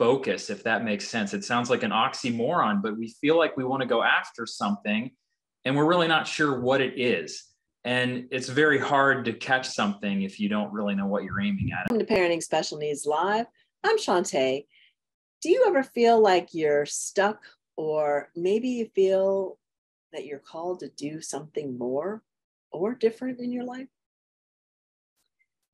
focus, if that makes sense. It sounds like an oxymoron, but we feel like we want to go after something and we're really not sure what it is. And it's very hard to catch something if you don't really know what you're aiming at. Welcome to Parenting Special Needs Live. I'm Shantae. Do you ever feel like you're stuck, or maybe you feel that you're called to do something more or different in your life?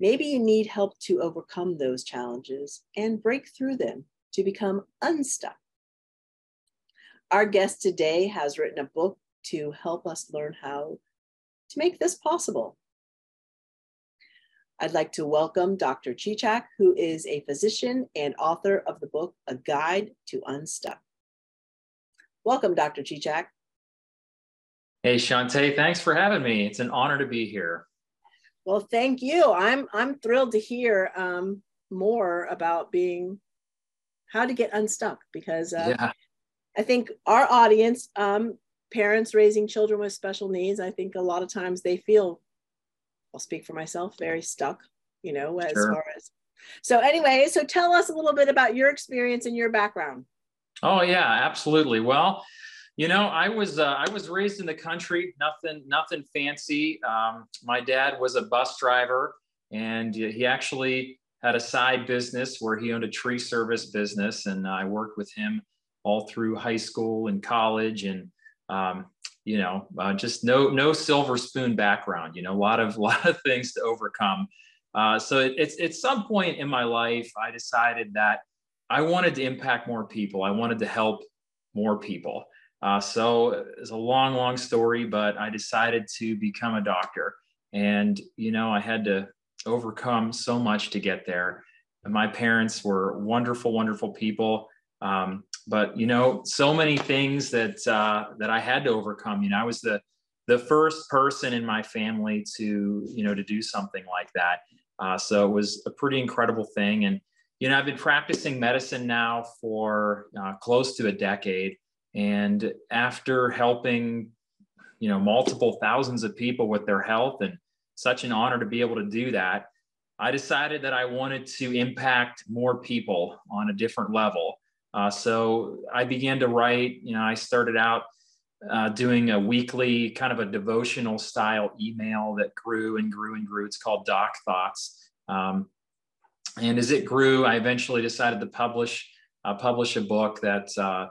Maybe you need help to overcome those challenges and break through them to become unstuck. Our guest today has written a book to help us learn how to make this possible. I'd like to welcome Dr. Chichak, who is a physician and author of the book, A Guide to Unstuck. Welcome, Dr. Chichak. Hey, Shantae, thanks for having me. It's an honor to be here. Well, thank you. I'm I'm thrilled to hear um, more about being how to get unstuck because uh, yeah. I think our audience, um, parents raising children with special needs, I think a lot of times they feel, I'll speak for myself, very stuck. You know, as sure. far as so. Anyway, so tell us a little bit about your experience and your background. Oh yeah, absolutely. Well, you know, I was uh, I was raised in the country, nothing nothing fancy. Um, my dad was a bus driver, and he actually had a side business where he owned a tree service business, and I worked with him all through high school and college, and um, you know, uh, just no no silver spoon background. You know, a lot of lot of things to overcome. Uh, so it, it's at some point in my life, I decided that I wanted to impact more people. I wanted to help more people. Uh, so it's a long, long story, but I decided to become a doctor. And, you know, I had to overcome so much to get there. And my parents were wonderful, wonderful people. Um, but, you know, so many things that, uh, that I had to overcome. You know, I was the, the first person in my family to, you know, to do something like that. Uh, so it was a pretty incredible thing. And, you know, I've been practicing medicine now for uh, close to a decade. And after helping, you know, multiple thousands of people with their health and such an honor to be able to do that, I decided that I wanted to impact more people on a different level. Uh, so I began to write, you know, I started out uh, doing a weekly kind of a devotional style email that grew and grew and grew. It's called Doc Thoughts. Um, and as it grew, I eventually decided to publish uh, publish a book that uh,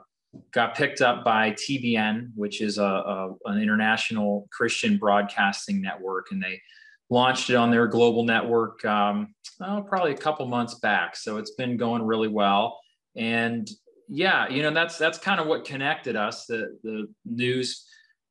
got picked up by TBN, which is a, a, an international Christian broadcasting network, and they launched it on their global network um, oh, probably a couple months back. So it's been going really well, and yeah, you know that's that's kind of what connected us. The the news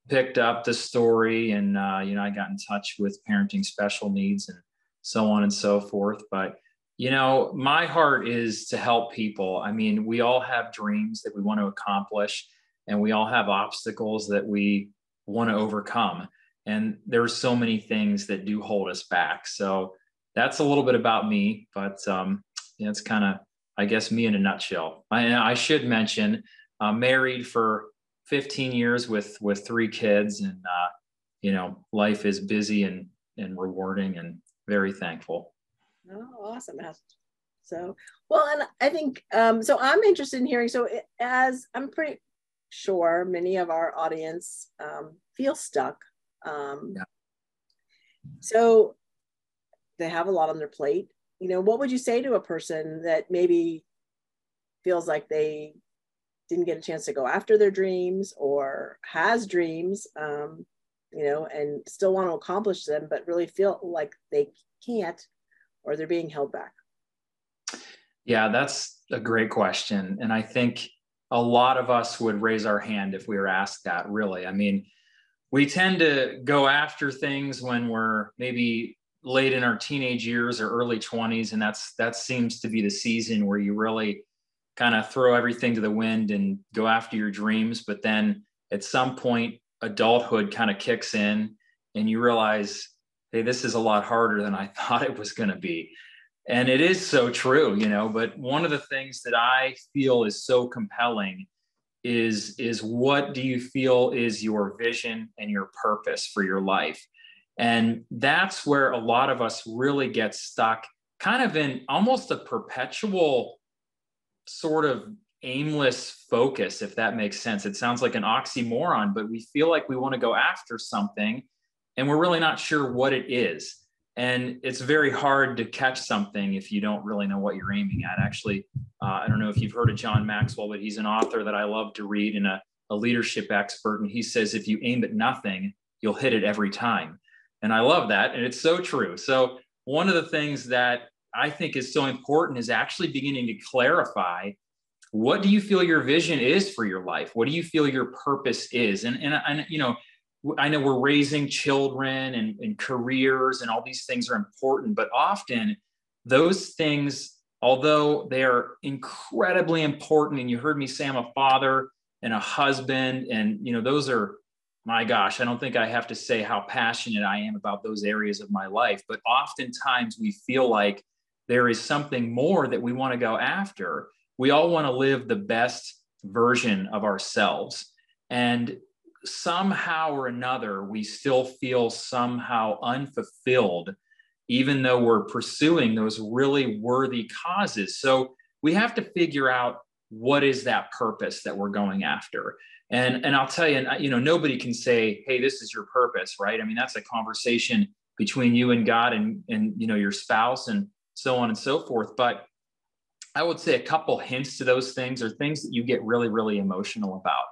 picked up the story, and uh, you know I got in touch with parenting special needs and so on and so forth, but you know, my heart is to help people. I mean, we all have dreams that we want to accomplish, and we all have obstacles that we want to overcome. And there's so many things that do hold us back. So that's a little bit about me, but um, it's kind of, I guess, me in a nutshell. I, I should mention, I'm married for 15 years with with three kids, and uh, you know, life is busy and and rewarding, and very thankful. Oh, awesome. So, well, and I think, um, so I'm interested in hearing, so as I'm pretty sure many of our audience um, feel stuck. Um, yeah. So they have a lot on their plate. You know, what would you say to a person that maybe feels like they didn't get a chance to go after their dreams or has dreams, um, you know, and still want to accomplish them, but really feel like they can't or they're being held back? Yeah, that's a great question. And I think a lot of us would raise our hand if we were asked that, really. I mean, we tend to go after things when we're maybe late in our teenage years or early 20s and that's that seems to be the season where you really kind of throw everything to the wind and go after your dreams but then at some point adulthood kind of kicks in and you realize hey, this is a lot harder than I thought it was going to be. And it is so true, you know, but one of the things that I feel is so compelling is is what do you feel is your vision and your purpose for your life? And that's where a lot of us really get stuck kind of in almost a perpetual sort of aimless focus, if that makes sense. It sounds like an oxymoron, but we feel like we want to go after something and we're really not sure what it is. And it's very hard to catch something if you don't really know what you're aiming at. Actually, uh, I don't know if you've heard of John Maxwell, but he's an author that I love to read and a, a leadership expert. And he says, if you aim at nothing, you'll hit it every time. And I love that. And it's so true. So, one of the things that I think is so important is actually beginning to clarify what do you feel your vision is for your life? What do you feel your purpose is? And, and, and you know, I know we're raising children and, and careers and all these things are important, but often those things, although they are incredibly important, and you heard me say I'm a father and a husband, and you know, those are my gosh, I don't think I have to say how passionate I am about those areas of my life, but oftentimes we feel like there is something more that we want to go after we all want to live the best version of ourselves. And somehow or another, we still feel somehow unfulfilled, even though we're pursuing those really worthy causes. So we have to figure out what is that purpose that we're going after. And, and I'll tell you, you know, nobody can say, hey, this is your purpose, right? I mean, that's a conversation between you and God and, and you know, your spouse and so on and so forth. But I would say a couple hints to those things are things that you get really, really emotional about.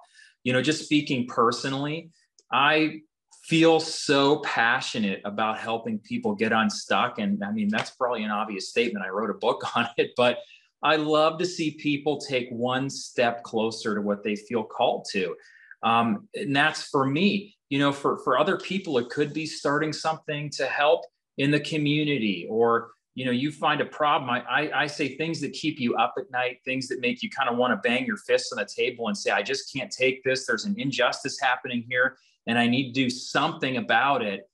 You know, just speaking personally, I feel so passionate about helping people get unstuck. And I mean, that's probably an obvious statement. I wrote a book on it, but I love to see people take one step closer to what they feel called to. Um, and that's for me. You know, for, for other people, it could be starting something to help in the community or you know you find a problem I, I, I say things that keep you up at night things that make you kind of want to bang your fists on the table and say i just can't take this. There's an injustice happening here and i need to do something about it.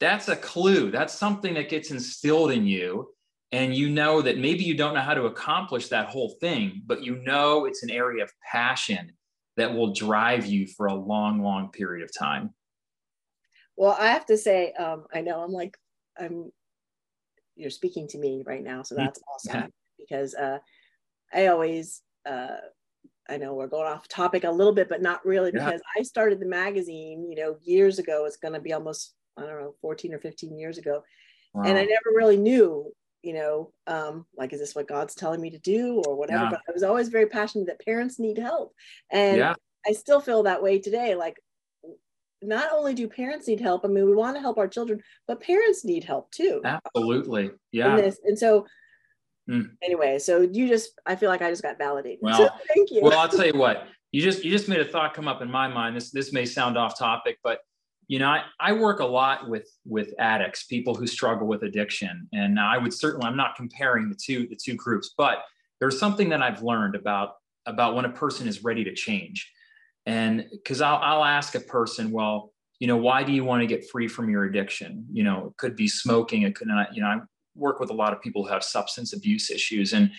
That's a clue. That's something that gets instilled in you and you know that maybe you don't know how to accomplish that whole thing but you know it's an area of passion that will drive you for a long long period of time. Well i have to say um, i know i'm like i'm you're speaking to me right now so that's awesome yeah. because uh, i always uh, i know we're going off topic a little bit but not really because yeah. i started the magazine you know years ago it's going to be almost i don't know 14 or 15 years ago wow. and i never really knew you know um, like is this what god's telling me to do or whatever yeah. but i was always very passionate that parents need help and i still feel that way today like not only do parents need help, I mean, we want to help our children, but parents need help too. Absolutely. Yeah. And so, mm. anyway, so you just, I feel like I just got validated. Well, so thank you. Well, I'll tell you what, you just, you just made a thought come up in my mind. This, this may sound off topic, but you know, I, I work a lot with, with addicts, people who struggle with addiction. And I would certainly, I'm not comparing the two, the two groups, but there's something that I've learned about, about when a person is ready to change and because I'll, I'll ask a person well you know why do you want to get free from your addiction? You know it could be smoking it could not you know i work with a lot of people who have substance abuse issues and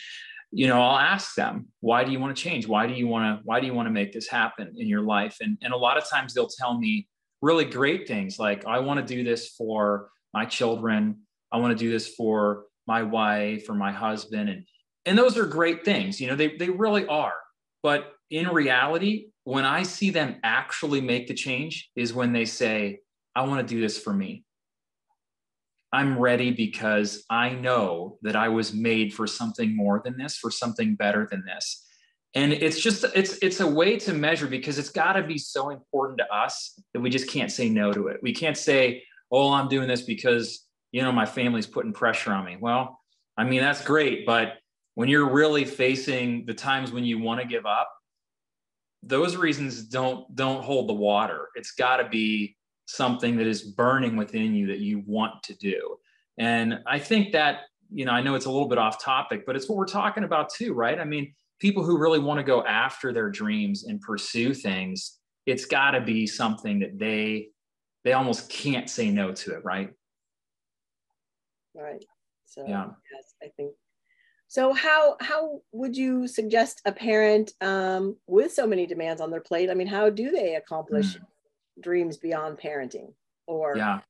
you know i'll ask them why do you want to change? Why do you want to why do you want to make this happen in your life? And and a lot of times they'll tell me really great things like i want to do this for my children. I want to do this for my wife or my husband. And and those are great things you know they they really are but in reality when I see them actually make the change is when they say, I want to do this for me. I'm ready because I know that I was made for something more than this, for something better than this. And it's just it's it's a way to measure because it's got to be so important to us that we just can't say no to it. We can't say, "Oh, I'm doing this because, you know, my family's putting pressure on me." Well, I mean, that's great, but when you're really facing the times when you want to give up, those reasons don't don't hold the water. It's got to be something that is burning within you that you want to do. And i think that you know i know it's a little bit off topic but it's what we're talking about too right? I mean people who really want to go after their dreams and pursue things it's got to be something that they they almost can't say no to it right? Right. So yeah. yes i think so how how would you suggest a parent um, with so many demands on their plate? I mean, how do they accomplish mm. dreams beyond parenting? Or yeah,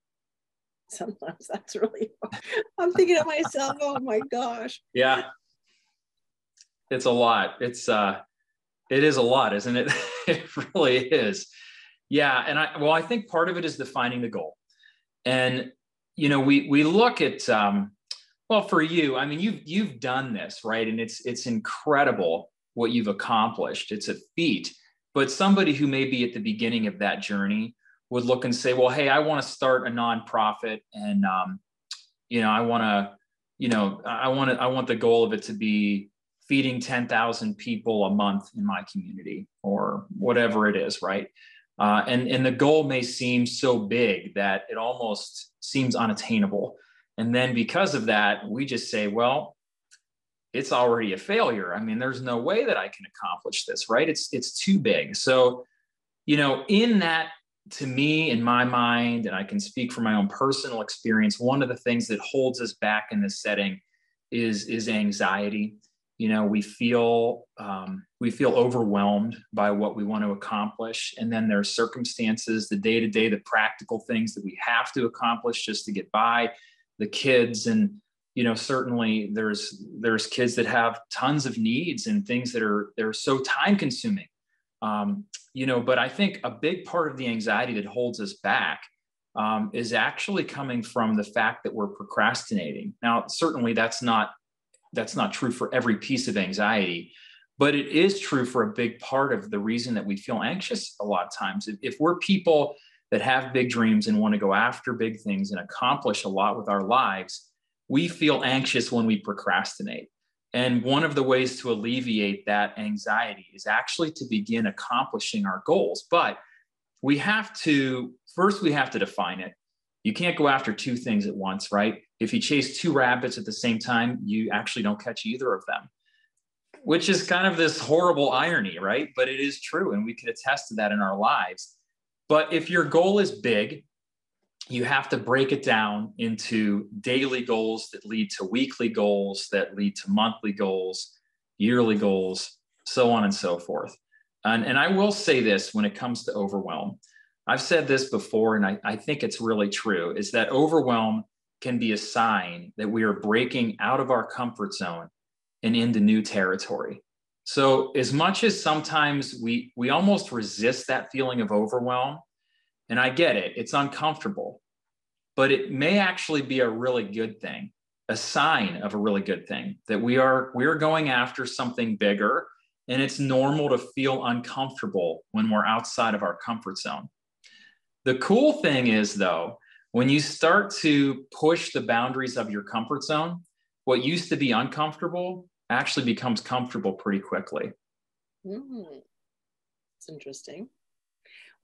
sometimes that's really. I'm thinking of myself. oh my gosh. Yeah. it's a lot. It's uh, it is a lot, isn't it? it really is. Yeah, and I well, I think part of it is defining the goal, and you know, we we look at um, well, for you, I mean, you've you've done this right, and it's it's incredible what you've accomplished. It's a feat. But somebody who may be at the beginning of that journey would look and say, well, hey, I want to start a nonprofit, and um, you know, I want to, you know, I want to, I want the goal of it to be feeding 10,000 people a month in my community or whatever it is, right? Uh, and, and the goal may seem so big that it almost seems unattainable. And then because of that, we just say, well, it's already a failure. I mean, there's no way that I can accomplish this, right? It's it's too big. So, you know, in that to me, in my mind, and I can speak from my own personal experience, one of the things that holds us back in this setting is is anxiety you know we feel um, we feel overwhelmed by what we want to accomplish and then there are circumstances the day to day the practical things that we have to accomplish just to get by the kids. And you know certainly there's there's kids that have tons of needs and things that are they're so time consuming. Um, you know but i think a big part of the anxiety that holds us back um, is actually coming from the fact that we're procrastinating. Now certainly that's not that's not true for every piece of anxiety but it is true for a big part of the reason that we feel anxious a lot of times. If, if we're people that have big dreams and want to go after big things and accomplish a lot with our lives we feel anxious when we procrastinate and one of the ways to alleviate that anxiety is actually to begin accomplishing our goals but we have to first we have to define it you can't go after two things at once right if you chase two rabbits at the same time, you actually don't catch either of them, which is kind of this horrible irony, right? But it is true. And we can attest to that in our lives. But if your goal is big, you have to break it down into daily goals that lead to weekly goals, that lead to monthly goals, yearly goals, so on and so forth. And, and I will say this when it comes to overwhelm. I've said this before, and I, I think it's really true, is that overwhelm can be a sign that we are breaking out of our comfort zone and into new territory. So as much as sometimes we we almost resist that feeling of overwhelm, and I get it, it's uncomfortable, but it may actually be a really good thing, a sign of a really good thing that we are we are going after something bigger and it's normal to feel uncomfortable when we're outside of our comfort zone. The cool thing is though, when you start to push the boundaries of your comfort zone, what used to be uncomfortable actually becomes comfortable pretty quickly. Mm, it's interesting.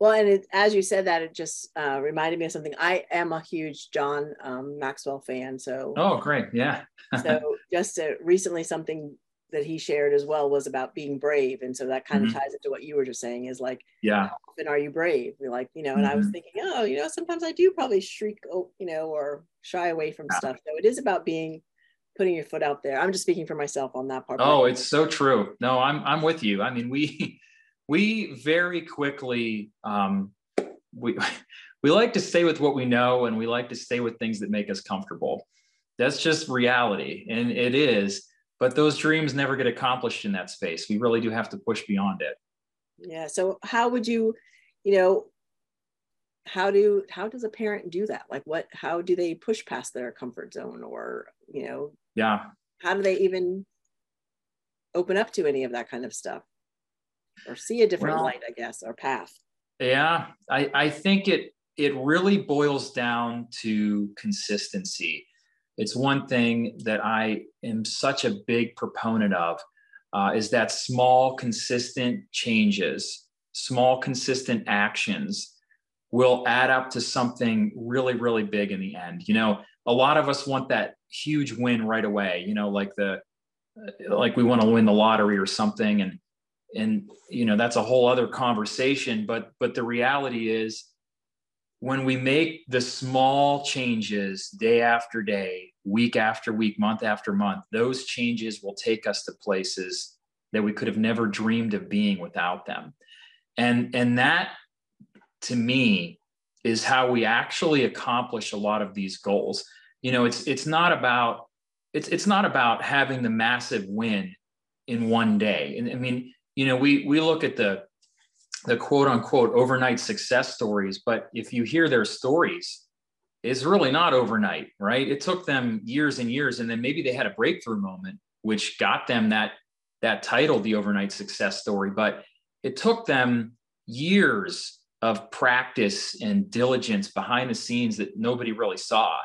Well, and it, as you said that, it just uh, reminded me of something. I am a huge John um, Maxwell fan. So, oh, great. Yeah. so, just uh, recently, something that he shared as well was about being brave and so that kind mm-hmm. of ties into what you were just saying is like yeah often are you brave You're like you know and mm-hmm. i was mm-hmm. thinking oh you know sometimes i do probably shriek oh, you know or shy away from yeah. stuff so it is about being putting your foot out there i'm just speaking for myself on that part oh it's so true no i'm i'm with you i mean we we very quickly um we we like to stay with what we know and we like to stay with things that make us comfortable that's just reality and it is but those dreams never get accomplished in that space. We really do have to push beyond it. Yeah. So how would you, you know, how do how does a parent do that? Like what how do they push past their comfort zone or, you know, yeah. How do they even open up to any of that kind of stuff? Or see a different well, light, I guess, or path? Yeah. I, I think it it really boils down to consistency it's one thing that I am such a big proponent of uh, is that small, consistent changes, small, consistent actions will add up to something really, really big in the end. You know, a lot of us want that huge win right away. You know, like the like we want to win the lottery or something, and and you know that's a whole other conversation. But but the reality is when we make the small changes day after day, week after week, month after month, those changes will take us to places that we could have never dreamed of being without them. And, and that to me is how we actually accomplish a lot of these goals. You know, it's it's not about it's it's not about having the massive win in one day. And I mean, you know, we we look at the the quote unquote overnight success stories, but if you hear their stories, it's really not overnight, right? It took them years and years, and then maybe they had a breakthrough moment, which got them that that title, the overnight success story. But it took them years of practice and diligence behind the scenes that nobody really saw.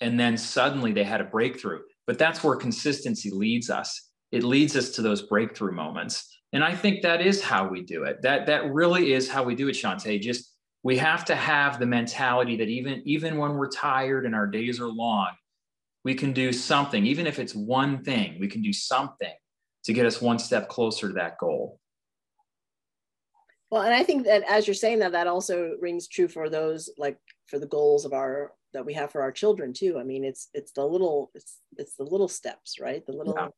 And then suddenly they had a breakthrough. But that's where consistency leads us. It leads us to those breakthrough moments. And I think that is how we do it. That that really is how we do it, Shantae. Just we have to have the mentality that even even when we're tired and our days are long, we can do something, even if it's one thing, we can do something to get us one step closer to that goal. Well, and I think that as you're saying that, that also rings true for those like for the goals of our that we have for our children too. I mean, it's it's the little it's it's the little steps, right? The little yeah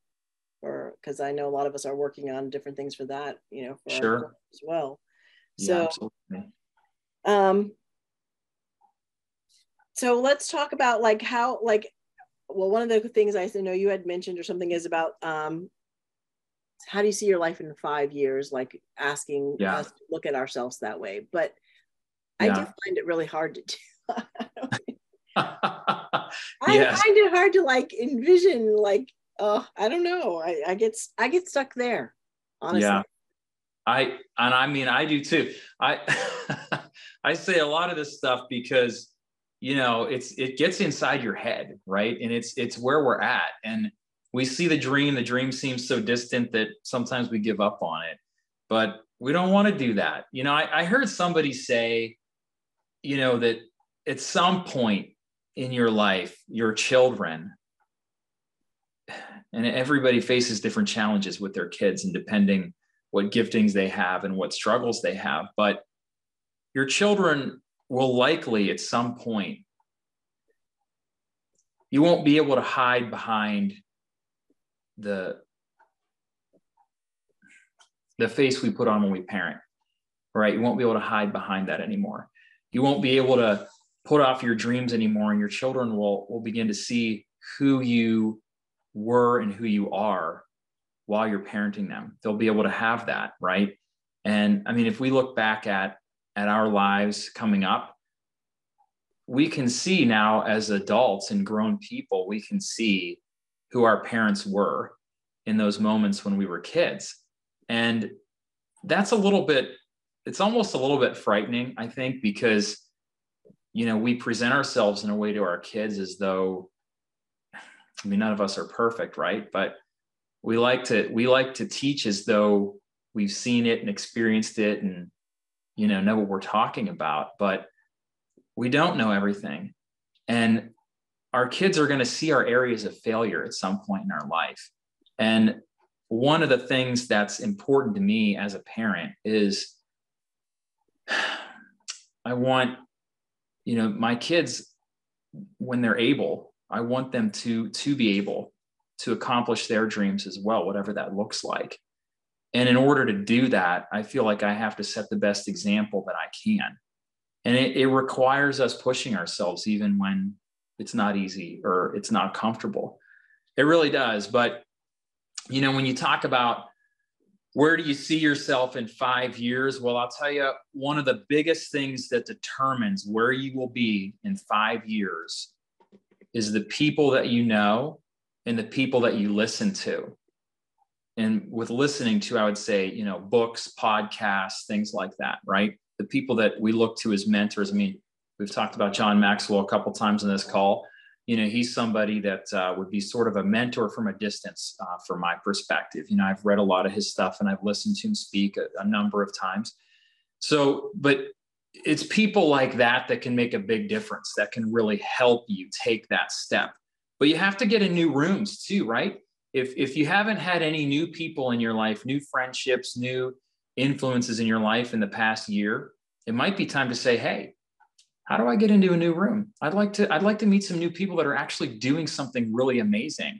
or because I know a lot of us are working on different things for that, you know, for sure. as well. So, yeah, um, so let's talk about like how, like, well, one of the things I know you had mentioned or something is about um, how do you see your life in five years? Like asking yeah. us to look at ourselves that way, but I do find it really hard to do. I yes. find it hard to like envision like oh, I don't know. I, I get I get stuck there. Honestly. Yeah. I and I mean I do too. I I say a lot of this stuff because you know it's it gets inside your head, right? And it's it's where we're at. And we see the dream, the dream seems so distant that sometimes we give up on it. But we don't want to do that. You know, I, I heard somebody say, you know, that at some point in your life, your children and everybody faces different challenges with their kids and depending what giftings they have and what struggles they have but your children will likely at some point you won't be able to hide behind the the face we put on when we parent right you won't be able to hide behind that anymore you won't be able to put off your dreams anymore and your children will will begin to see who you were and who you are while you're parenting them. They'll be able to have that, right? And I mean, if we look back at at our lives coming up, we can see now as adults and grown people, we can see who our parents were in those moments when we were kids. And that's a little bit, it's almost a little bit frightening, I think, because, you know, we present ourselves in a way to our kids as though I mean, none of us are perfect, right? But we like to we like to teach as though we've seen it and experienced it and you know know what we're talking about, but we don't know everything. And our kids are going to see our areas of failure at some point in our life. And one of the things that's important to me as a parent is I want, you know, my kids, when they're able, I want them to to be able to accomplish their dreams as well, whatever that looks like. And in order to do that, I feel like I have to set the best example that I can. And it, it requires us pushing ourselves even when it's not easy or it's not comfortable. It really does. But you know, when you talk about where do you see yourself in five years? Well, I'll tell you, one of the biggest things that determines where you will be in five years is the people that you know and the people that you listen to. And with listening to, I would say, you know, books, podcasts, things like that, right? The people that we look to as mentors. I mean, we've talked about John Maxwell a couple times in this call. You know, he's somebody that uh, would be sort of a mentor from a distance, uh, from my perspective. You know, I've read a lot of his stuff and I've listened to him speak a, a number of times. So, but it's people like that that can make a big difference that can really help you take that step but you have to get in new rooms too right if if you haven't had any new people in your life new friendships new influences in your life in the past year it might be time to say hey how do i get into a new room i'd like to i'd like to meet some new people that are actually doing something really amazing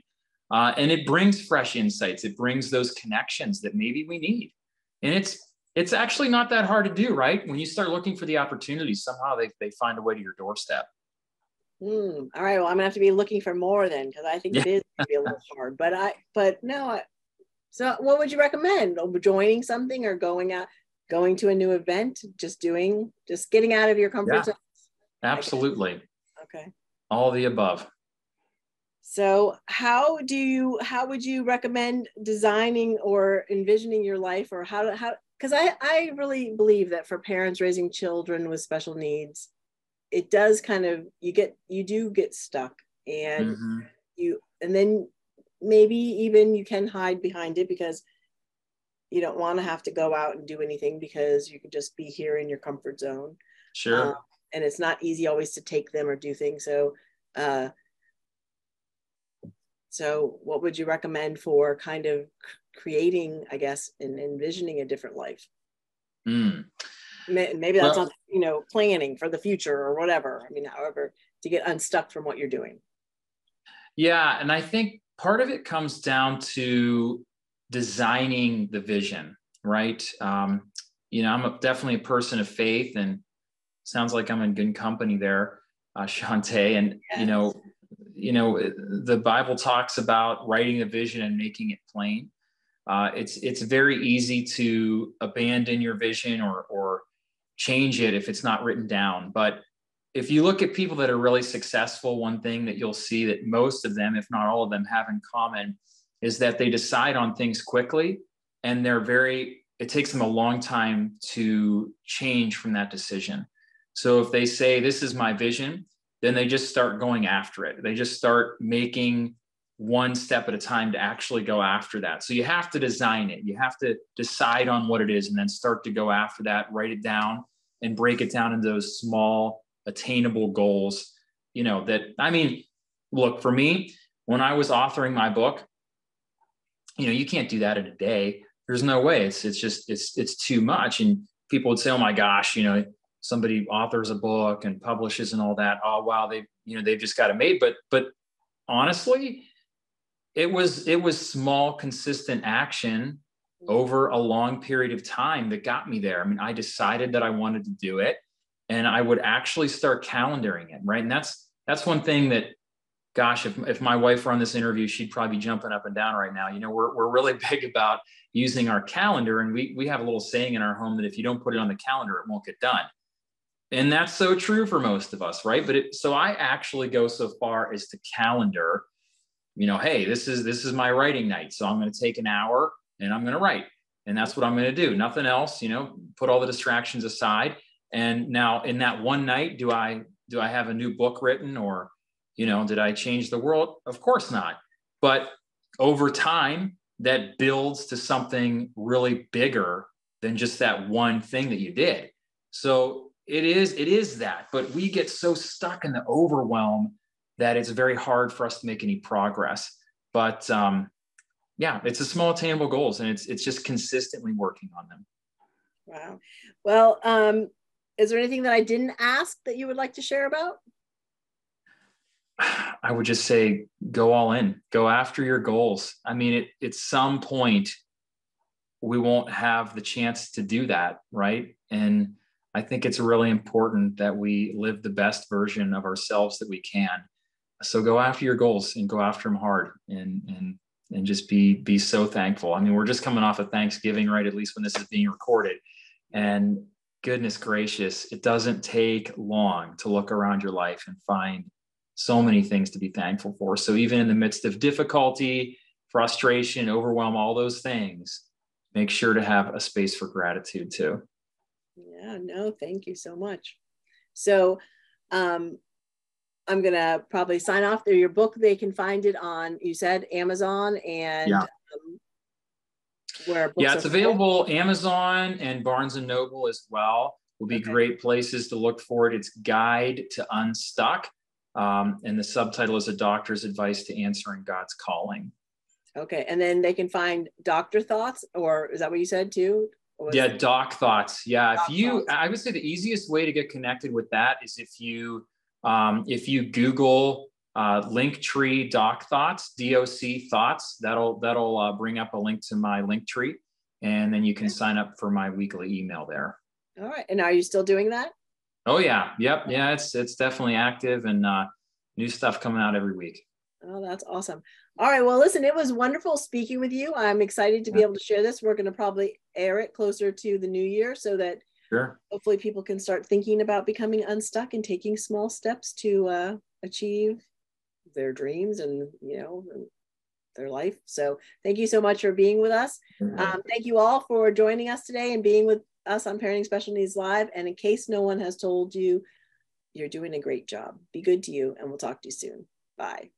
uh, and it brings fresh insights it brings those connections that maybe we need and it's it's actually not that hard to do, right? When you start looking for the opportunities, somehow they, they find a way to your doorstep. Mm, all right. Well, I'm gonna have to be looking for more then, because I think yeah. it is gonna be a little hard. But I, but no, I, So, what would you recommend? Joining something or going out, going to a new event, just doing, just getting out of your comfort yeah, zone? Absolutely. Okay. All the above. So, how do you, how would you recommend designing or envisioning your life, or how, how, because I, I really believe that for parents raising children with special needs, it does kind of, you get, you do get stuck and mm-hmm. you, and then maybe even you can hide behind it because you don't want to have to go out and do anything because you could just be here in your comfort zone. Sure. Um, and it's not easy always to take them or do things. So, uh, so what would you recommend for kind of creating, I guess, and envisioning a different life? Mm. Maybe that's well, not, you know, planning for the future or whatever. I mean, however, to get unstuck from what you're doing. Yeah. And I think part of it comes down to designing the vision, right? Um, you know, I'm a, definitely a person of faith, and sounds like I'm in good company there, uh, Shantae. And yes. you know, you know, the Bible talks about writing a vision and making it plain. Uh, it's it's very easy to abandon your vision or or change it if it's not written down, but if you look at people that are really successful, one thing that you'll see that most of them, if not all of them, have in common is that they decide on things quickly and they're very, it takes them a long time to change from that decision. So if they say, This is my vision, then they just start going after it. They just start making one step at a time to actually go after that. So you have to design it. You have to decide on what it is and then start to go after that, write it down and break it down into those small attainable goals you know that i mean look for me when i was authoring my book you know you can't do that in a day there's no way it's it's just it's it's too much and people would say oh my gosh you know somebody authors a book and publishes and all that oh wow they you know they've just got it made but but honestly it was it was small consistent action over a long period of time that got me there i mean i decided that i wanted to do it and I would actually start calendaring it, right? And that's that's one thing that, gosh, if, if my wife were on this interview, she'd probably be jumping up and down right now. You know, we're, we're really big about using our calendar. And we, we have a little saying in our home that if you don't put it on the calendar, it won't get done. And that's so true for most of us, right? But it, so I actually go so far as to calendar, you know, hey, this is this is my writing night. So I'm going to take an hour and I'm going to write. And that's what I'm going to do. Nothing else, you know, put all the distractions aside and now in that one night, do I do I have a new book written or you know, did I change the world? Of course not. But over time, that builds to something really bigger than just that one thing that you did. So it is it is that, but we get so stuck in the overwhelm that it's very hard for us to make any progress. But um, yeah, it's a small attainable goals, and it's it's just consistently working on them. Wow. Well, um, is there anything that I didn't ask that you would like to share about? I would just say go all in, go after your goals. I mean, it, at some point, we won't have the chance to do that, right? And I think it's really important that we live the best version of ourselves that we can. So go after your goals and go after them hard and and and just be be so thankful. I mean, we're just coming off of Thanksgiving, right? At least when this is being recorded. And goodness gracious, it doesn't take long to look around your life and find so many things to be thankful for. So even in the midst of difficulty, frustration, overwhelm, all those things, make sure to have a space for gratitude too. Yeah, no, thank you so much. So um, I'm gonna probably sign off there. Your book, they can find it on, you said Amazon and yeah. um, where yeah it's available amazon and barnes and noble as well will be okay. great places to look for it it's guide to unstuck um, and the subtitle is a doctor's advice to answering god's calling okay and then they can find doctor thoughts or is that what you said too yeah doc thoughts yeah doc if you thoughts. i would say the easiest way to get connected with that is if you um, if you google uh, Linktree Doc Thoughts, DOC Thoughts. That'll that'll uh, bring up a link to my Linktree, and then you can sign up for my weekly email there. All right. And are you still doing that? Oh yeah. Yep. Yeah. It's it's definitely active and uh, new stuff coming out every week. Oh, that's awesome. All right. Well, listen, it was wonderful speaking with you. I'm excited to be able to share this. We're going to probably air it closer to the new year so that sure. hopefully people can start thinking about becoming unstuck and taking small steps to uh, achieve their dreams and, you know, their life. So thank you so much for being with us. Mm-hmm. Um, thank you all for joining us today and being with us on Parenting Special Needs Live. And in case no one has told you, you're doing a great job. Be good to you, and we'll talk to you soon. Bye.